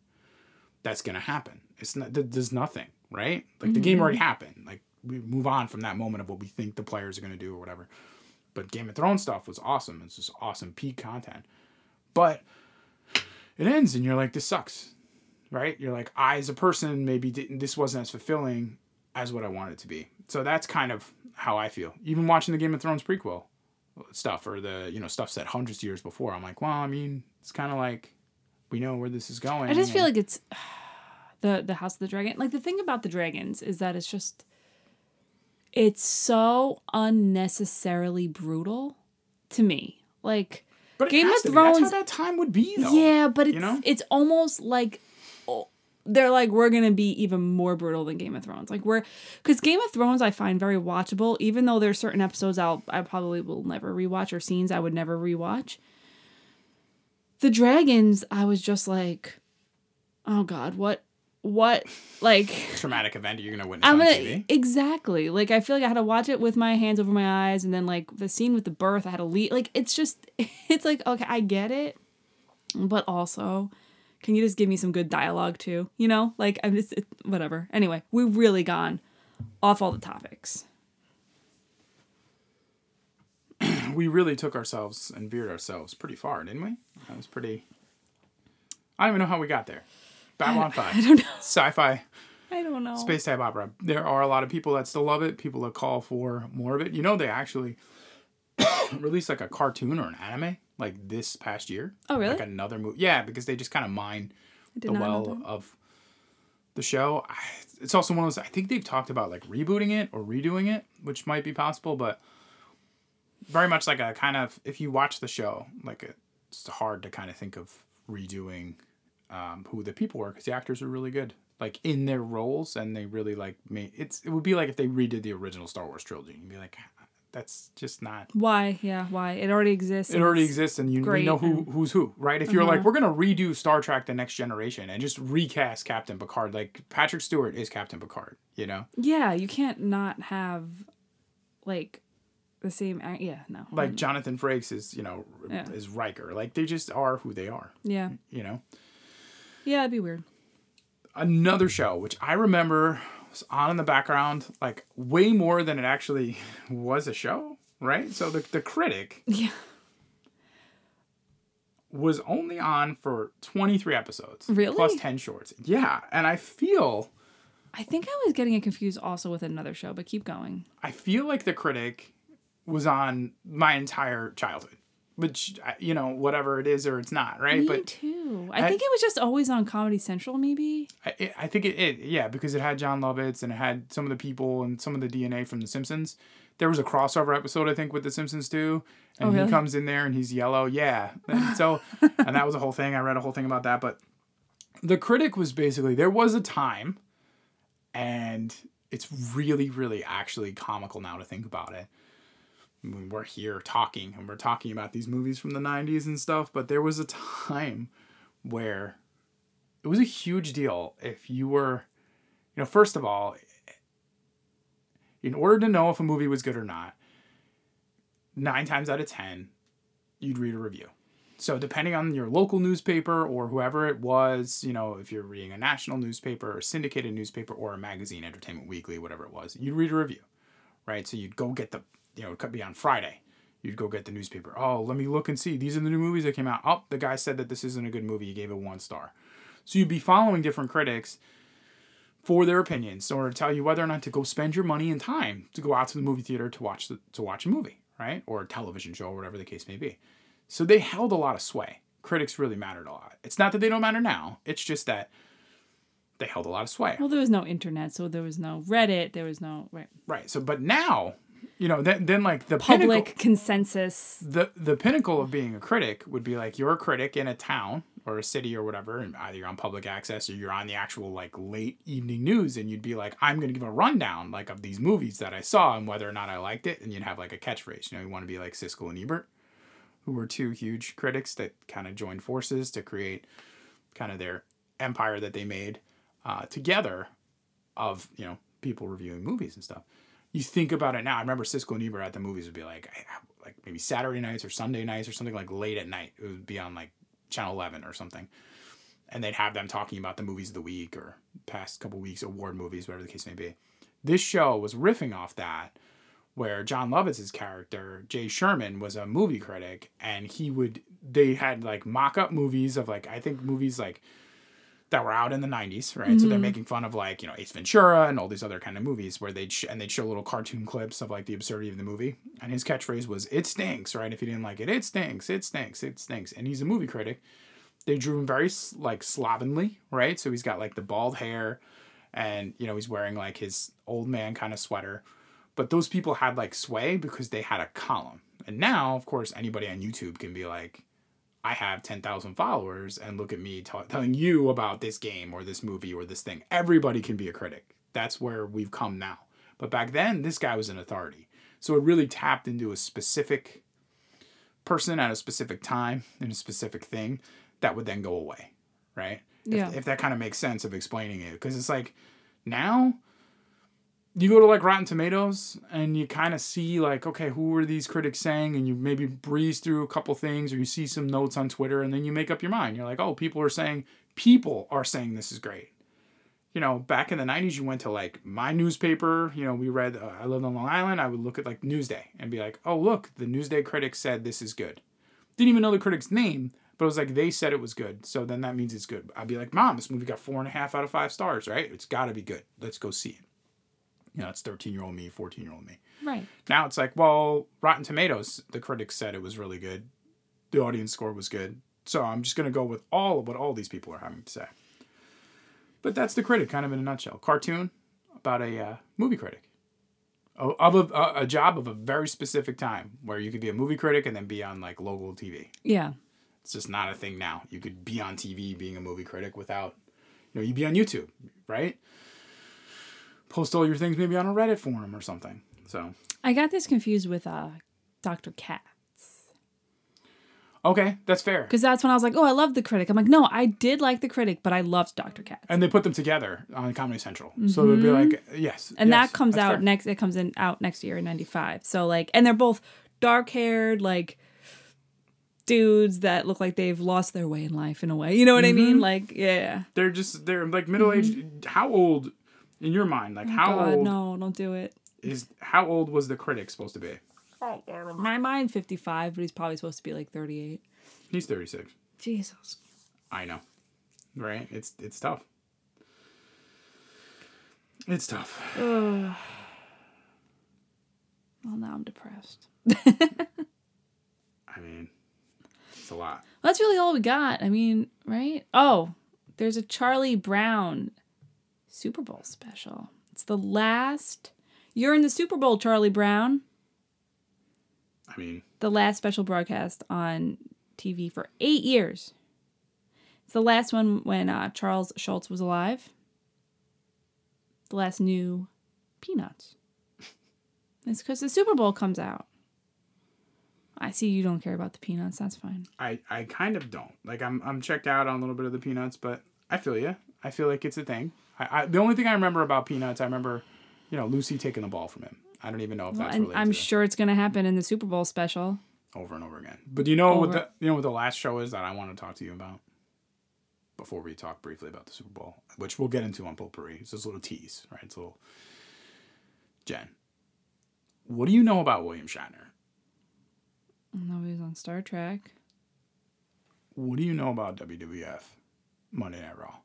That's going to happen. It's not, there's nothing, right? Like the game mm-hmm. already happened. Like we move on from that moment of what we think the players are going to do or whatever. But Game of Thrones stuff was awesome. It's just awesome peak content. But it ends and you're like, this sucks, right? You're like, I as a person maybe didn't, this wasn't as fulfilling as what I wanted it to be. So that's kind of how I feel. Even watching the Game of Thrones prequel stuff or the, you know, stuff set hundreds of years before, I'm like, well, I mean, it's kind of like we know where this is going. I just feel like it's the the House of the Dragon. Like the thing about the dragons is that it's just it's so unnecessarily brutal to me. Like Game of be. That's Thrones- how that time would be, though. yeah, but it's know? it's almost like oh, they're like we're gonna be even more brutal than Game of Thrones. Like we're because Game of Thrones I find very watchable, even though there's certain episodes I'll I probably will never rewatch or scenes I would never rewatch. The dragons, I was just like, oh god, what, what, like. Traumatic event are you're gonna witness I'm on gonna TV. exactly like I feel like I had to watch it with my hands over my eyes, and then like the scene with the birth, I had to leave. Like it's just, it's like okay, I get it, but also, can you just give me some good dialogue too? You know, like I'm just it, whatever. Anyway, we've really gone off all the topics. we really took ourselves and veered ourselves pretty far, didn't we? That was pretty. I don't even know how we got there. Babylon Five. I don't know. Sci-fi I don't know. space type opera. There are a lot of people that still love it. People that call for more of it. You know, they actually released like a cartoon or an anime like this past year. Oh, really? Like another movie. Yeah, because they just kind of mine the well of the show. I- It's also one of those. I think they've talked about like rebooting it or redoing it, which might be possible, but very much like a kind of if you watch the show, like it's hard to kind of think of redoing um, who the people were because the actors are really good, like in their roles, and they really like made it's. It would be like if they redid the original Star Wars trilogy. You'd be like, that's just not Why? Yeah, why? It already exists. it already exists and you, you know who who's who right if you're like Uh-huh. we're gonna redo star trek the next generation and just recast captain picard like patrick stewart is captain picard you know Yeah, you can't not have like the same. Yeah, no. like jonathan frakes is you know Yeah. is riker like they just are who they are yeah, you know yeah, it'd be weird. another show which i remember was on in the background like way more than it actually was a show right so the, the critic Yeah. was only on for 23 episodes Really? plus 10 shorts yeah and i feel I think I was getting it confused also with another show, but keep going. I feel like the critic was on my entire childhood, which you know whatever it is or it's not right. Me but too. I, I- think it was just always on Comedy Central, maybe. I, I think it, it yeah because it had Jon Lovitz and it had some of the people and some of the DNA from The Simpsons. There was a crossover episode I think with The Simpsons too, and Oh, really? he comes in there and he's yellow. Yeah, and so and that was a whole thing. I read a whole thing about that, but the critic was basically there was a time, and it's really really actually comical now to think about it. When we're here talking and we're talking about these movies from the 90s and stuff, but there was a time where it was a huge deal if you were, you know, first of all, in order to know if a movie was good or not, nine times out of 10, you'd read a review. So, depending on your local newspaper or whoever it was, you know, if you're reading a national newspaper or syndicated newspaper or a magazine, Entertainment Weekly, whatever it was, you'd read a review, right? So, you'd go get the, you know, it could be on Friday. You'd go get the newspaper. Oh, let me look and see. These are the new movies that came out. Oh, the guy said that this isn't a good movie. He gave it one star. So you'd be following different critics for their opinions or to tell you whether or not to go spend your money and time to go out to the movie theater to watch the, to watch a movie, right? Or a television show or whatever the case may be. So they held a lot of sway. Critics really mattered a lot. It's not that they don't matter now. It's just that they held a lot of sway. Well, there was no internet, so there was no Reddit. There was no right Right. So but now, you know, then then like the public pinnacle, consensus. the the pinnacle of being a critic would be like you're a critic in a town or a city or whatever, and either you're on public access or you're on the actual like late evening news, and you'd be like, I'm gonna give a rundown like of these movies that I saw and whether or not I liked it, and you'd have like a catchphrase. You know, you want to be like Siskel and Ebert, who were two huge critics that kind of joined forces to create kind of their empire that they made uh, together of you know people reviewing movies and stuff. You think about it now. I remember Siskel and Ebert at the movies would be like, like maybe Saturday nights or Sunday nights or something like late at night. It would be on like Channel Eleven or something, and they'd have them talking about the movies of the week or past couple weeks award movies, whatever the case may be. This show was riffing off that, where Jon Lovitz's character Jay Sherman was a movie critic, and he would they had like mock up movies of like I think movies like that were out in the 90s, right? So they're mm-hmm. making fun of like, you know, Ace Ventura and all these other kind of movies where they'd sh- and they'd show little cartoon clips of like the absurdity of the movie. And his catchphrase was it stinks, right? If you didn't like it, it stinks, it stinks, it stinks. And he's a movie critic. They drew him very like slovenly, right? So he's got like the bald hair and you know, he's wearing like his old man kind of sweater. But those people had like sway because they had a column. And now, of course, anybody on YouTube can be like, I have 10,000 followers and look at me t- telling you about this game or this movie or this thing. Everybody can be a critic. That's where we've come now. But back then, this guy was an authority. So it really tapped into a specific person at a specific time in a specific thing that would then go away, right? Yeah. If, if that kind of makes sense of explaining it. Because it's like now you go to like Rotten Tomatoes and you kind of see like, okay, who are these critics saying? And you maybe breeze through a couple things or you see some notes on Twitter and then you make up your mind. You're like, oh, people are saying, people are saying this is great. You know, back in the 90s, you went to like my newspaper. You know, we read, uh, I lived on Long Island. I would look at like Newsday and be like, oh, look, the Newsday critic said this is good. Didn't even know the critic's name, but it was like they said it was good. So then that means it's good. I'd be like, mom, this movie got four and a half out of five stars, right? It's got to be good. Let's go see it. You know, it's 13 year old me, 14 year old me. Right. Now it's like, well, Rotten Tomatoes, the critics said it was really good. The audience score was good. So I'm just going to go with all of what all these people are having to say. But that's the critic, kind of in a nutshell. Cartoon about a uh, movie critic. Of a, a, a job of a very specific time where you could be a movie critic and then be on like local TV. Yeah. It's just not a thing now. You could be on TV being a movie critic without, you know, you'd be on YouTube, right? Post all your things maybe on a Reddit forum or something. So, I got this confused with uh, Dr. Katz. okay, that's fair. Because that's when I was like, oh, I love the critic. I'm like, no, I did like the critic, but I loved Dr. Katz. And they put them together on Comedy Central. So it'd be like, yes. Mm-hmm. and yes, that comes out fair. next it comes in out next year in 95 so like and they're both dark haired like dudes that look like they've lost their way in life in a way you know what i mean like yeah They're just, they're like middle aged. How old, in your mind, like how Mm-hmm. god old no don't do it is, how old was the critic supposed to be? in my mind 55 but he's probably supposed to be like 38 He's 36. jesus I know. Right? It's, it's tough. It's tough. Ugh. Well, now I'm depressed. I mean, it's a lot. That's really all we got. I mean, right? Oh, there's a Charlie Brown Super Bowl special. It's the last. You're in the Super Bowl, Charlie Brown. I mean, The last special broadcast on TV for eight years. It's the last one when uh, Charles Schulz was alive. The last new Peanuts. It's because the Super Bowl comes out. I see you don't care about the Peanuts. That's fine. I, I kind of don't. Like I'm I'm checked out on a little bit of the Peanuts, but I feel you. I feel like it's a thing. I, I the only thing I remember about Peanuts, I remember, you know, Lucy taking the ball from him. I don't even know if that's related I'm sure it's going to happen in the Super Bowl special. over and over again. But do you know what the you know what the last show is that I want to talk to you about? Before we talk briefly about the Super Bowl, which we'll get into on Potpourri. It's just a little tease, right? It's a little Jen. What do you know about William Shatner? No, he was on Star Trek. What do you know about WWF Monday Night Raw?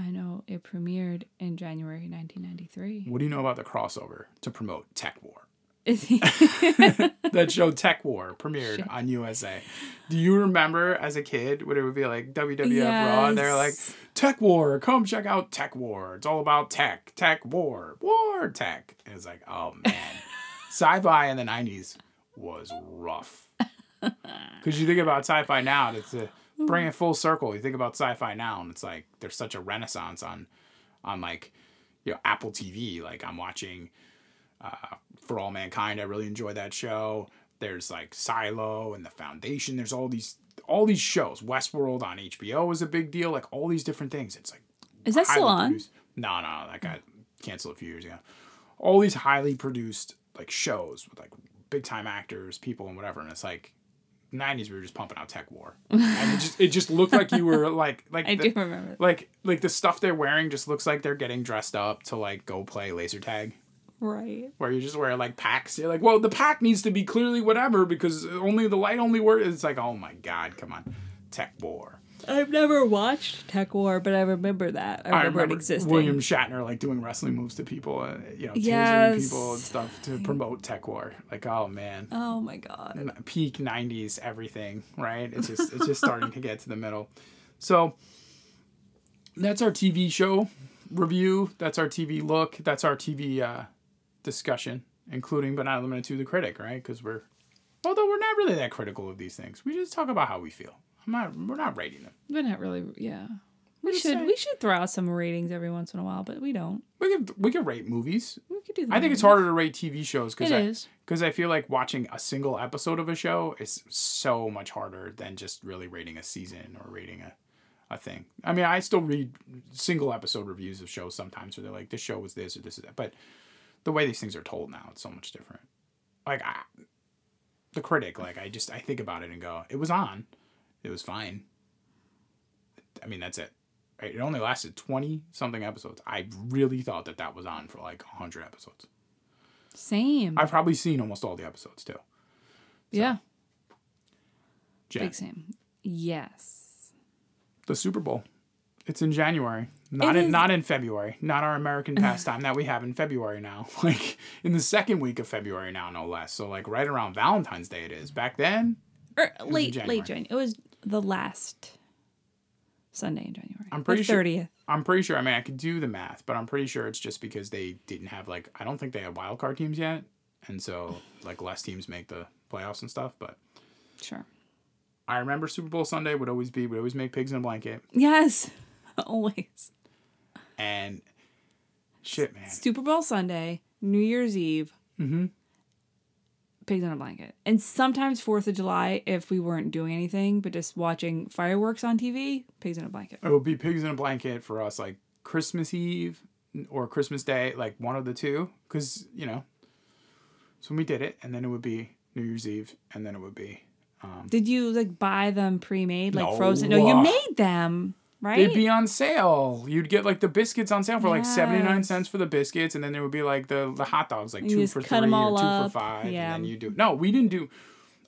I know it premiered in January 1993. What do you know about the crossover to promote Tekwar? Is he? that show Tekwar premiered on USA. Do you remember as a kid when it would be like WWF Raw? And they're like, Tekwar, come check out Tekwar. It's all about tech, tech war, war tech. And it's like, oh man. sci fi in the 90s was rough. Because you think about sci fi now, and it's a bring it full circle. You think about sci fi now, and it's like there's such a renaissance on, on like, you know, Apple TV. Like I'm watching uh, For All Mankind. I really enjoy that show. There's like Silo and The Foundation. There's all these all these shows. Westworld on HBO is a big deal. Like all these different things. It's like Is that still on? produced- No, no, that got canceled a few years ago. All these highly produced like shows with like big time actors, people, and whatever. And it's like. 90s we were just pumping out Tekwar and it just it just looked like you were like like I the- do remember. like like the stuff they're wearing just looks like they're getting dressed up to like go play laser tag Right. where you just wear like packs. You're like, well, the pack needs to be clearly whatever because only the light only works. It's like, oh my god, come on, Tekwar. I've never watched Tekwar, but I remember that. I remember, I remember it existing. William Shatner like doing wrestling moves to people, uh, you know, tasering Yes. people and stuff to promote Tekwar. Like, oh man, Oh my god. Peak '90s everything, right? It's just it's just starting to get to the middle. So that's our TV show review. That's our TV look. That's our TV uh, discussion, including but not limited to the critic, right? Because we're although we're not really that critical of these things, we just talk about how we feel. Not. We're not rating them. We're not really. Yeah. We should. saying. We should throw out some ratings every once in a while, but we don't. We could we could rate movies. We could do that. I think it's harder to rate TV shows because It I because I feel like watching a single episode of a show is so much harder than just really rating a season or rating a, a thing. I mean, I still read single episode reviews of shows sometimes where they're like, this show was this or this is that. But the way these things are told now, it's so much different. Like, I, the critic, like, I just, I think about it and go, it was on. It was fine. I mean, that's it. Right? It only lasted 20 something episodes. I really thought that that was on for like 100 episodes. Same. I've probably seen almost all the episodes too. yeah. Jen, Big same. Yes. the Super Bowl. It's in January, not It in is- not in February, not our American pastime that we have in February now. Like in the second week of February now, no less. So like right around Valentine's Day it is. Back then, er, Or in late, January. late January. It was the last Sunday in January. I'm pretty the sure- thirtieth. I'm pretty sure. I mean, I could do the math, but I'm pretty sure it's just because they didn't have like I don't think they had wild card teams yet, and so like less teams make the playoffs and stuff. But Sure. I remember Super Bowl Sunday would always be would always make pigs in a blanket, Yes. Always. and shit, man. Super Bowl Sunday, New Year's Eve. Mm-hmm. Pigs in a blanket. And sometimes Fourth of July if we weren't doing anything but just watching fireworks on TV. Pigs in a blanket. it would be pigs in a blanket for us like christmas eve or christmas day like one of the two because you know so we did it and then it would be new year's eve and then it would be um, Did you like buy them pre-made, like No. frozen? No, you made them, right? they'd be on sale you'd get like the biscuits on sale for like 79 cents for the biscuits and then there would be like the the hot dogs like You two for three or two up. for five Yeah. and then you do no we didn't do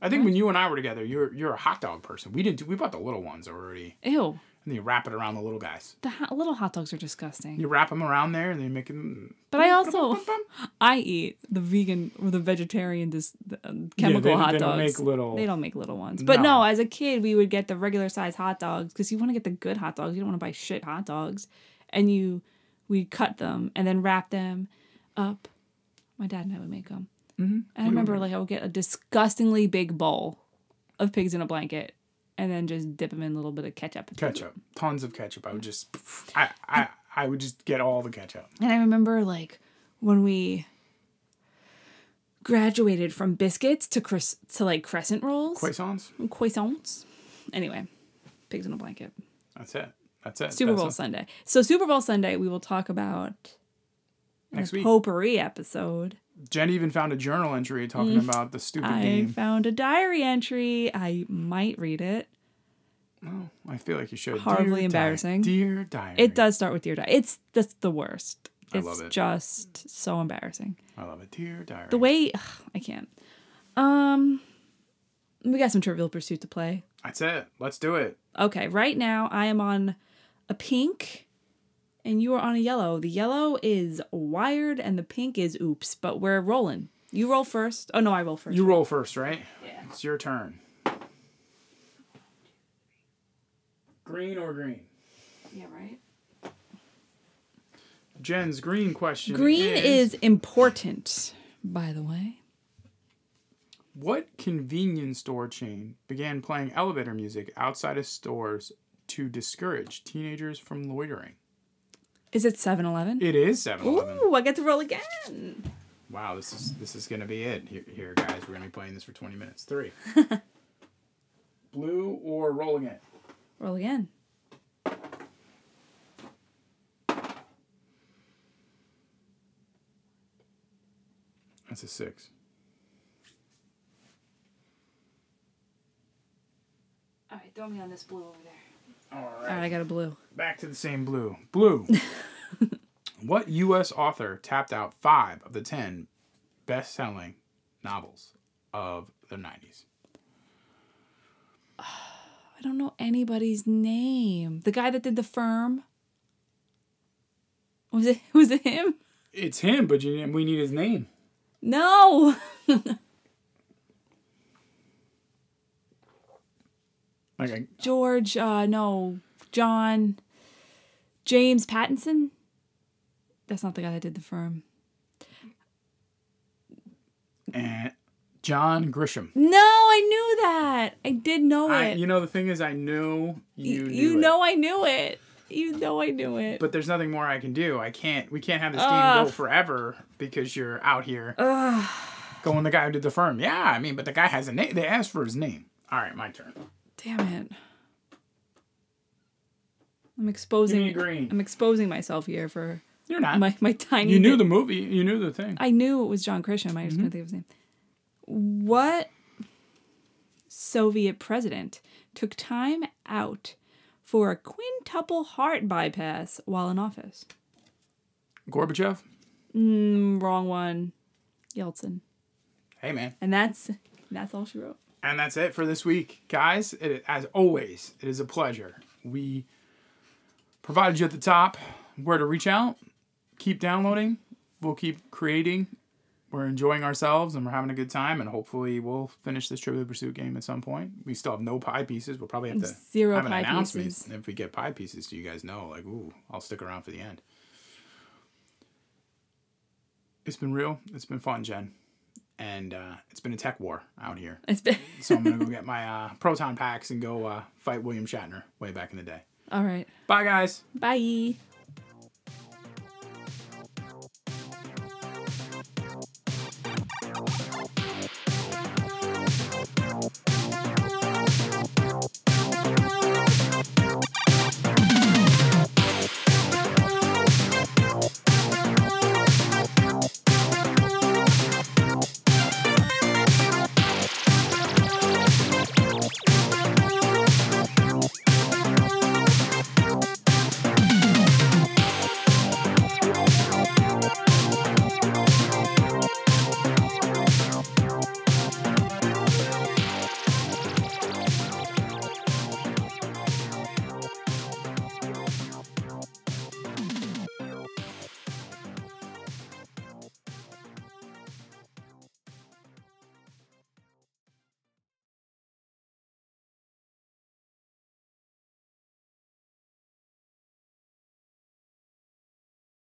i think when you and i were together you're you're a hot dog person we didn't do we bought the little ones already Ew. And then you wrap it around the little guys. The ho- little hot dogs are disgusting. You wrap them around there, and then you make them. But I also I eat the vegan or the vegetarian this the, um, chemical they- hot they don't dogs. make little- They don't make little ones. But No. no, as a kid, we would get the regular size hot dogs because you want to get the good hot dogs. You don't want to buy shit hot dogs, and you we cut them and then wrap them up. My dad and I would make them. Mm-hmm. And I remember like I would get a disgustingly big bowl of pigs in a blanket. And then just dip them in a little bit of ketchup. ketchup, tons of ketchup. I would just, mm. I, I, I would just get all the ketchup. And I remember like when we graduated from biscuits to cres- to like crescent rolls, Croissants. croissants. Anyway, pigs in a blanket. That's it. That's it. Super That's Bowl it. Sunday. So Super Bowl Sunday, we will talk about Next the week. potpourri episode. Jen even found a journal entry talking about the stupid Mm. I game. found a diary entry. I might read it. Oh, I feel like you should. Horribly Dear embarrassing. Di- Dear diary. It does start with Dear Diary. It's that's the worst. I It's love it. just so embarrassing. I love it. Dear diary. The way ugh, I can't. Um, we got some Trivial Pursuit to play. That's it. Let's do it. Okay, right now I am on a pink and you are on a yellow. The yellow is wired and the pink is oops, but we're rolling. You roll first. Oh no, I roll first. You roll first, right? Yeah. It's your turn. Green or green? Yeah, right. Jen's green question. Green is important, by the way. What convenience store chain began playing elevator music outside of stores to discourage teenagers from loitering? Is it 7-Eleven? It is 7-Eleven. Ooh, I get to roll again. Wow, this is this is gonna be it. Here, here, guys, we're gonna be playing this for 20 minutes. Three. Blue or roll again? Roll again. That's a six. All right, throw me on this blue over there. All All right, I got a blue. Back to the same blue. Blue. what U.S. author tapped out five of the ten best-selling novels of the 90s? I don't know anybody's name. The guy that did the firm. Was it was it him? It's him, but you, we need his name. No. Like, George, uh no. John James Patterson? That's not the guy that did the firm. and John Grisham. No, I knew that. I did know I, it. you know, the thing is, I knew you. you knew you it. know I knew it. You know I knew it. But there's nothing more I can do. I can't. We can't have this game go forever because you're out here Ugh. going the guy who did the firm. Yeah, I mean, but the guy has a name. They asked for his name. All right, my turn. Damn it. I'm exposing green. I'm exposing myself here for You're not. my, my tiny you knew bit- the movie. You knew the thing. I knew it was John Grisham. I just couldn't think of his name. What Soviet president took time out for a quintuple heart bypass while in office? Gorbachev. Mm, wrong one. Yeltsin. Hey, man. And that's that's all she wrote. And that's it for this week, guys. It, as always, it is a pleasure. We provided you at the top where to reach out. Keep downloading. We'll keep creating. We're enjoying ourselves and we're having a good time. And hopefully, we'll finish this Trivial Pursuit game at some point. We still have no pie pieces. We'll probably have to Zero have an pie announcement pieces. if we get pie pieces. So you guys know, like, ooh, I'll stick around for the end. It's been real. It's been fun, Jen. And uh, it's been a tech war out here. It's been So I'm gonna go get my uh, proton packs and go uh, fight William Shatner way back in the day. all right. Bye, guys. Bye.